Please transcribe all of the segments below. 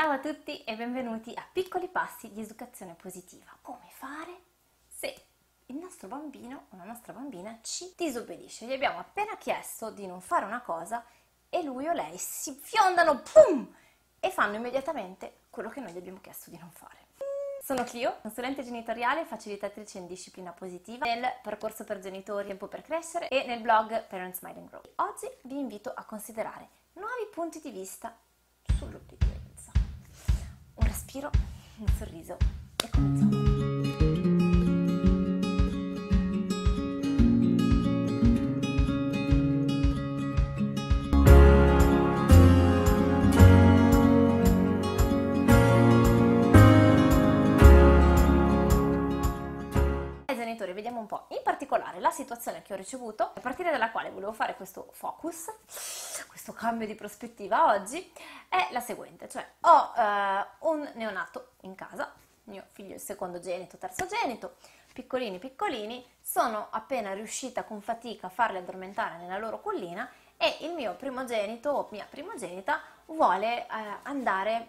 Ciao a tutti e benvenuti a Piccoli Passi di Educazione Positiva. Come fare se il nostro bambino o la nostra bambina ci disobbedisce? Gli abbiamo appena chiesto di non fare una cosa e lui o lei si fiondano, pum, e fanno immediatamente quello che noi gli abbiamo chiesto di non fare. Sono Clio, consulente genitoriale e facilitatrice in disciplina positiva nel percorso per genitori Tempo per crescere e nel blog Parents Mind and Grow. Oggi vi invito a considerare nuovi punti di vista sull'obbedienza un respiro, un sorriso e cominciamo. Po'. In particolare la situazione che ho ricevuto, a partire dalla quale volevo fare questo focus, questo cambio di prospettiva oggi, è la seguente, cioè ho eh, un neonato in casa, mio figlio il secondo genito, terzo genito, piccolini piccolini, sono appena riuscita con fatica a farli addormentare nella loro collina e il mio primogenito o mia primogenita vuole eh, andare,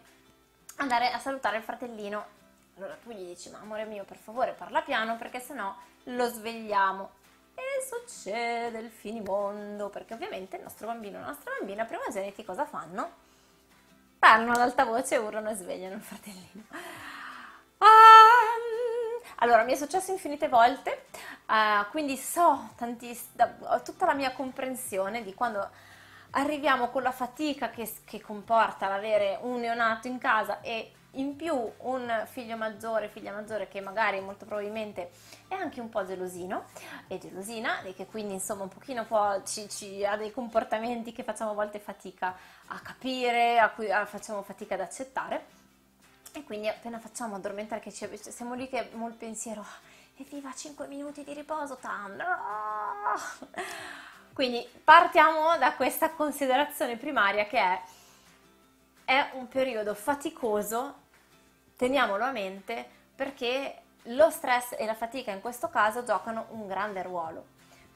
andare a salutare il fratellino allora tu gli dici, ma amore mio, per favore parla piano perché sennò lo svegliamo. E succede il finimondo, perché ovviamente il nostro bambino e la nostra bambina primogeniti cosa fanno? Parlano ad alta voce, urlano e svegliano il fratellino. Um, allora, mi è successo infinite volte, uh, quindi so tantiss- ho tutta la mia comprensione di quando arriviamo con la fatica che, che comporta l'avere un neonato in casa e in più un figlio maggiore, figlia maggiore che magari molto probabilmente è anche un po' gelosino e gelosina e che quindi insomma un pochino po ci, ci, ha dei comportamenti che facciamo a volte fatica a capire, a cui a, facciamo fatica ad accettare e quindi appena facciamo addormentare che ci, siamo lì che abbiamo il pensiero evviva 5 minuti di riposo, tam, no! quindi partiamo da questa considerazione primaria che è è un periodo faticoso, teniamolo a mente, perché lo stress e la fatica in questo caso giocano un grande ruolo.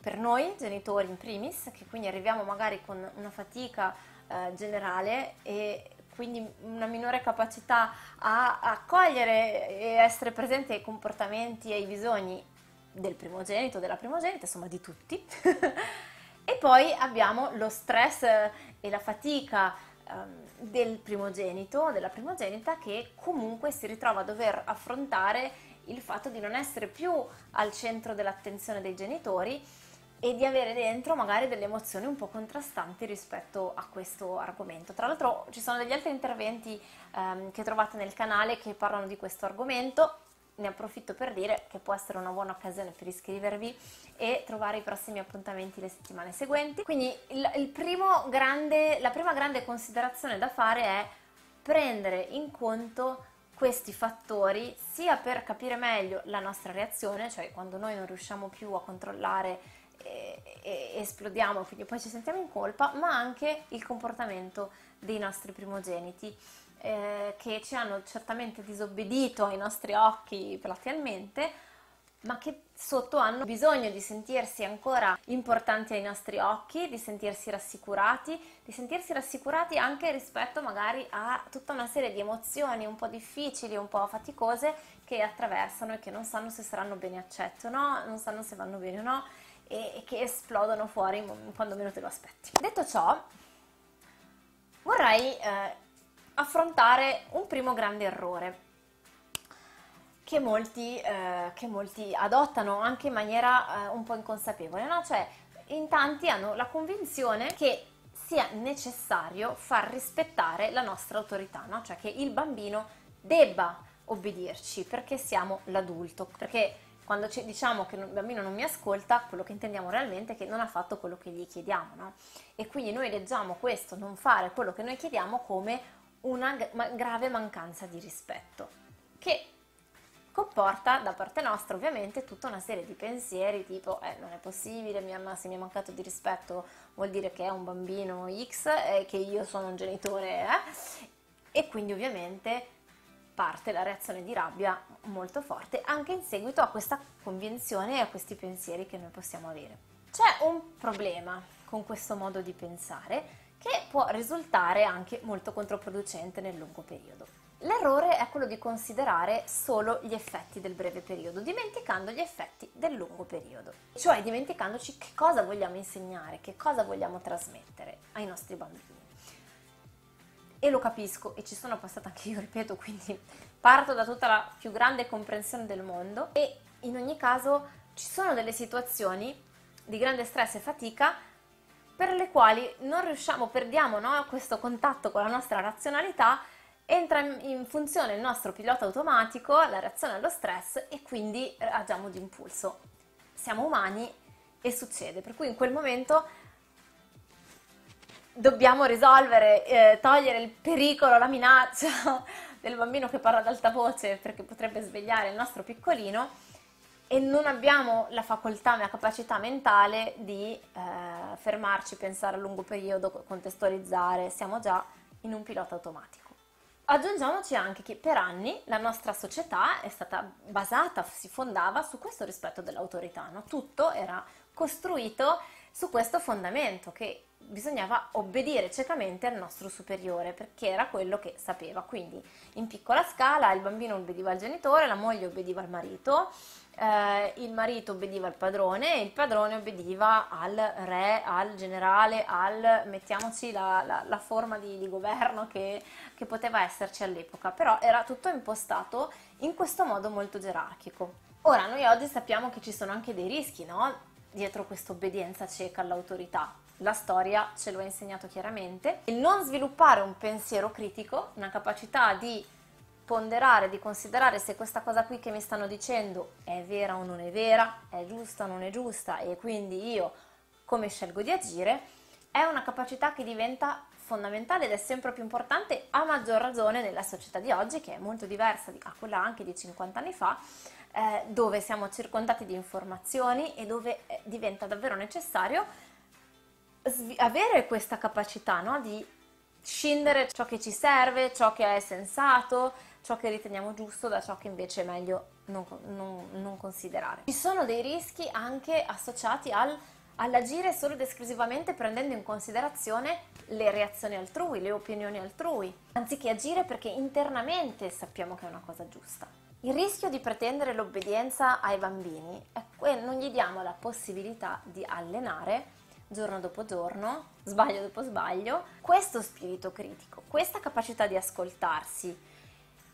Per noi genitori in primis, che quindi arriviamo magari con una fatica eh, generale e quindi una minore capacità a accogliere e essere presente ai comportamenti e ai bisogni del primogenito, della primogenita, insomma di tutti. e poi abbiamo lo stress e la fatica del primogenito, della primogenita che comunque si ritrova a dover affrontare il fatto di non essere più al centro dell'attenzione dei genitori e di avere dentro magari delle emozioni un po' contrastanti rispetto a questo argomento. Tra l'altro ci sono degli altri interventi um, che trovate nel canale che parlano di questo argomento ne approfitto per dire che può essere una buona occasione per iscrivervi e trovare i prossimi appuntamenti le settimane seguenti. Quindi il, il grande, la prima grande considerazione da fare è prendere in conto questi fattori sia per capire meglio la nostra reazione, cioè quando noi non riusciamo più a controllare e, e esplodiamo, quindi poi ci sentiamo in colpa, ma anche il comportamento dei nostri primogeniti eh, che ci hanno certamente disobbedito ai nostri occhi platealmente, ma che sotto hanno bisogno di sentirsi ancora importanti ai nostri occhi, di sentirsi rassicurati, di sentirsi rassicurati anche rispetto magari a tutta una serie di emozioni un po' difficili, un po' faticose che attraversano e che non sanno se saranno bene accette o no, non sanno se vanno bene o no e, che esplodono fuori quando meno te lo aspetti. Detto ciò, vorrei eh, affrontare un primo grande errore che molti, eh, che molti adottano anche in maniera eh, un po' inconsapevole, no? Cioè, in tanti hanno la convinzione che sia necessario far rispettare la nostra autorità, no? Cioè che il bambino debba obbedirci perché siamo l'adulto, perché quando ci diciamo che il bambino non mi ascolta, quello che intendiamo realmente è che non ha fatto quello che gli chiediamo, no? E quindi noi leggiamo questo non fare quello che noi chiediamo come una grave mancanza di rispetto, che comporta da parte nostra ovviamente tutta una serie di pensieri tipo eh, non è possibile, mia mamma se mi è mancato di rispetto vuol dire che è un bambino X e che io sono un genitore eh? e quindi ovviamente parte la reazione di rabbia molto forte anche in seguito a questa convinzione e a questi pensieri che noi possiamo avere. C'è un problema con questo modo di pensare che può risultare anche molto controproducente nel lungo periodo. L'errore è quello di considerare solo gli effetti del breve periodo, dimenticando gli effetti del lungo periodo, cioè dimenticandoci che cosa vogliamo insegnare, che cosa vogliamo trasmettere ai nostri bambini. E lo capisco e ci sono passata anche io, ripeto, quindi parto da tutta la più grande comprensione del mondo e in ogni caso ci sono delle situazioni di grande stress e fatica per le quali non riusciamo, perdiamo no, questo contatto con la nostra razionalità, entra in funzione il nostro pilota automatico, la reazione allo stress e quindi agiamo di impulso. Siamo umani e succede, per cui in quel momento dobbiamo risolvere, eh, togliere il pericolo, la minaccia del bambino che parla ad alta voce perché potrebbe svegliare il nostro piccolino e non abbiamo la facoltà, la capacità mentale di eh, fermarci, pensare a lungo periodo, contestualizzare, siamo già in un pilota automatico. Aggiungiamoci anche che per anni la nostra società è stata basata, si fondava su questo rispetto dell'autorità, no? tutto era costruito su questo fondamento che bisognava obbedire ciecamente al nostro superiore perché era quello che sapeva. Quindi in piccola scala il bambino obbediva al genitore, la moglie obbediva al marito, eh, il marito obbediva al padrone e il padrone obbediva al re, al generale, al mettiamoci la, la, la forma di, di governo che, che poteva esserci all'epoca, però era tutto impostato in questo modo molto gerarchico. Ora, noi oggi sappiamo che ci sono anche dei rischi, no? Dietro questa obbedienza cieca all'autorità. La storia ce lo ha insegnato chiaramente. Il non sviluppare un pensiero critico, una capacità di ponderare, di considerare se questa cosa qui che mi stanno dicendo è vera o non è vera, è giusta o non è giusta e quindi io come scelgo di agire, è una capacità che diventa fondamentale ed è sempre più importante a maggior ragione nella società di oggi che è molto diversa da quella anche di 50 anni fa, eh, dove siamo circondati di informazioni e dove eh, diventa davvero necessario avere questa capacità no? di scindere ciò che ci serve, ciò che è sensato, ciò che riteniamo giusto da ciò che invece è meglio non, non, non considerare. Ci sono dei rischi anche associati al, all'agire solo ed esclusivamente prendendo in considerazione le reazioni altrui, le opinioni altrui, anziché agire perché internamente sappiamo che è una cosa giusta. Il rischio di pretendere l'obbedienza ai bambini è che non gli diamo la possibilità di allenare giorno dopo giorno, sbaglio dopo sbaglio, questo spirito critico, questa capacità di ascoltarsi,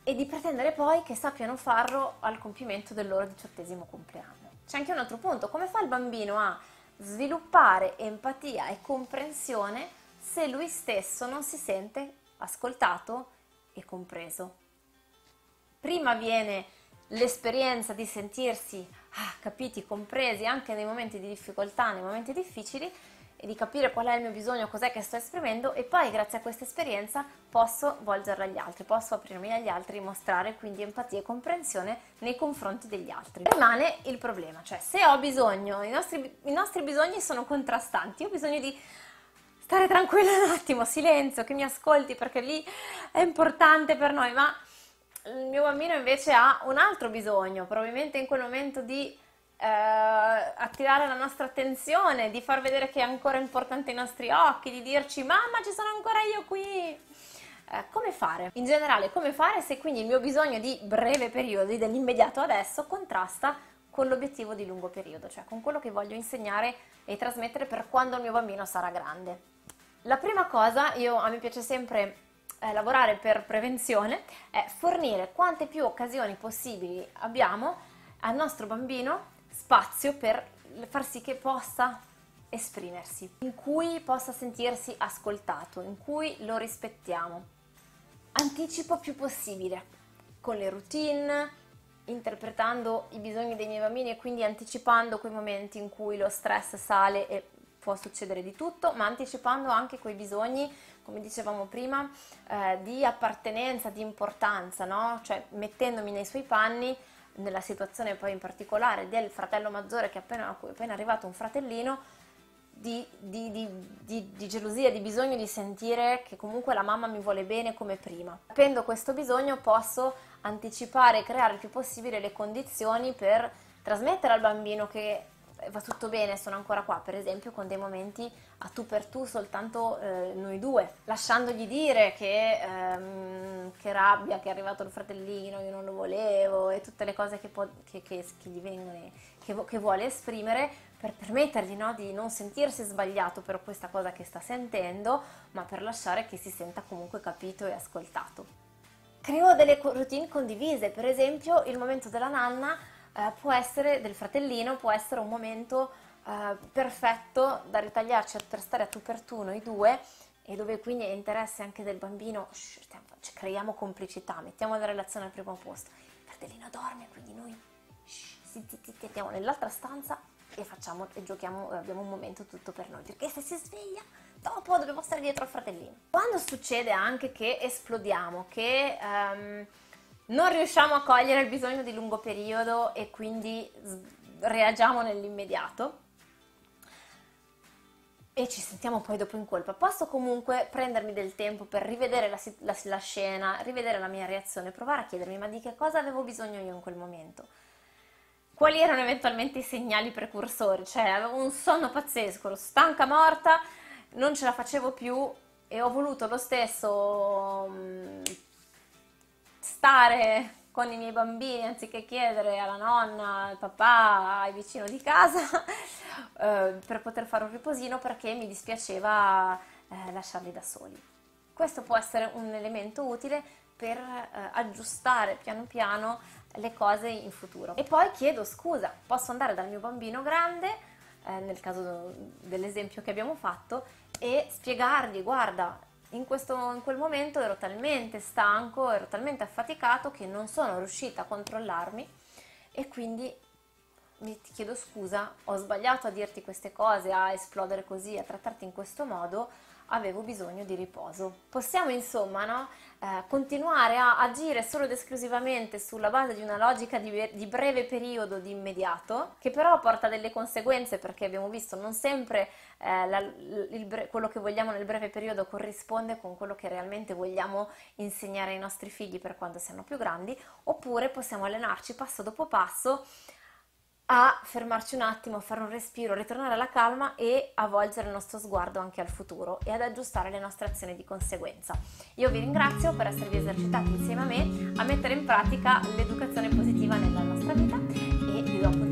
e di pretendere poi che sappiano farlo al compimento del loro diciottesimo compleanno. C'è anche un altro punto, come fa il bambino a sviluppare empatia e comprensione se lui stesso non si sente ascoltato e compreso? Prima viene l'esperienza di sentirsi ah, capiti, compresi anche nei momenti di difficoltà, nei momenti difficili e di capire qual è il mio bisogno, cos'è che sto esprimendo e poi grazie a questa esperienza posso volgerla agli altri, posso aprirmi agli altri, mostrare quindi empatia e comprensione nei confronti degli altri. Rimane il problema, cioè se ho bisogno, i nostri, i nostri bisogni sono contrastanti, ho bisogno di stare tranquilla un attimo, silenzio, che mi ascolti perché lì è importante per noi, ma il mio bambino invece ha un altro bisogno, probabilmente in quel momento di eh, attirare la nostra attenzione, di far vedere che è ancora importante i nostri occhi, di dirci mamma ci sono ancora io qui. Eh, come fare? In generale, come fare se quindi il mio bisogno di breve periodo, dell'immediato adesso, contrasta con l'obiettivo di lungo periodo, cioè con quello che voglio insegnare e trasmettere per quando il mio bambino sarà grande. La prima cosa, io, a me piace sempre eh, lavorare per prevenzione, è fornire quante più occasioni possibili abbiamo al nostro bambino spazio per far sì che possa esprimersi, in cui possa sentirsi ascoltato, in cui lo rispettiamo. Anticipo più possibile con le routine, interpretando i bisogni dei miei bambini e quindi anticipando quei momenti in cui lo stress sale e può succedere di tutto, ma anticipando anche quei bisogni, come dicevamo prima, eh, di appartenenza, di importanza, no? Cioè mettendomi nei suoi panni nella situazione poi in particolare del fratello maggiore che appena, è appena arrivato un fratellino, di, di, di, di, gelosia, di bisogno di sentire che comunque la mamma mi vuole bene come prima. Capendo questo bisogno posso anticipare e creare il più possibile le condizioni per trasmettere al bambino che va tutto bene, sono ancora qua, per esempio con dei momenti a tu per tu, soltanto eh, noi due, lasciandogli dire che, ehm, che rabbia, che è arrivato il fratellino, io non lo volevo e tutte le cose che, può, che, che, che gli vengono, che, vuole esprimere per permettergli no, di non sentirsi sbagliato per questa cosa che sta sentendo, ma per lasciare che si senta comunque capito e ascoltato. Creo delle routine condivise, per esempio il momento della nanna eh, può essere, del fratellino, può essere un momento eh, perfetto da ritagliarci per stare a tu per tu noi due e dove quindi è interesse anche del bambino, shh, cioè, creiamo complicità, mettiamo la relazione al primo posto. Il fratellino dorme, quindi noi shh, zitti, andiamo nell'altra stanza e facciamo e giochiamo, abbiamo un momento tutto per noi, perché se si sveglia dopo dobbiamo stare dietro al fratellino. Quando succede anche che esplodiamo, che um, non riusciamo a cogliere il bisogno di lungo periodo e quindi reagiamo nell'immediato e ci sentiamo poi dopo in colpa, posso comunque prendermi del tempo per rivedere la, la, la scena, rivedere la mia reazione, provare a chiedermi ma di che cosa avevo bisogno io in quel momento? Quali erano eventualmente i segnali precursori, cioè avevo un sonno pazzesco, ero stanca morta, non ce la facevo più e ho voluto lo stesso um, stare con i miei bambini anziché chiedere alla nonna, al papà, ai vicini di casa eh, per poter fare un riposino perché mi dispiaceva eh, lasciarli da soli. Questo può essere un elemento utile per eh, aggiustare piano piano le cose in futuro. E poi chiedo scusa, posso andare dal mio bambino grande, eh, nel caso dell'esempio che abbiamo fatto, e spiegargli, guarda, in, questo, in quel momento ero talmente stanco, ero talmente affaticato che non sono riuscita a controllarmi e quindi ti chiedo scusa, ho sbagliato a dirti queste cose, a esplodere così, a trattarti in questo modo, avevo bisogno di riposo. Possiamo insomma no, eh, continuare a agire solo ed esclusivamente sulla base di una logica di, di, breve periodo, di immediato, che però porta delle conseguenze perché abbiamo visto non sempre eh, la, il, quello che vogliamo nel breve periodo corrisponde con quello che realmente vogliamo insegnare ai nostri figli per quando siano più grandi, oppure possiamo allenarci passo dopo passo a fermarci un attimo, a fare un respiro, ritornare alla calma e a volgere il nostro sguardo anche al futuro e ad aggiustare le nostre azioni di conseguenza. Io vi ringrazio per esservi esercitati insieme a me a mettere in pratica l'educazione positiva nella nostra vita e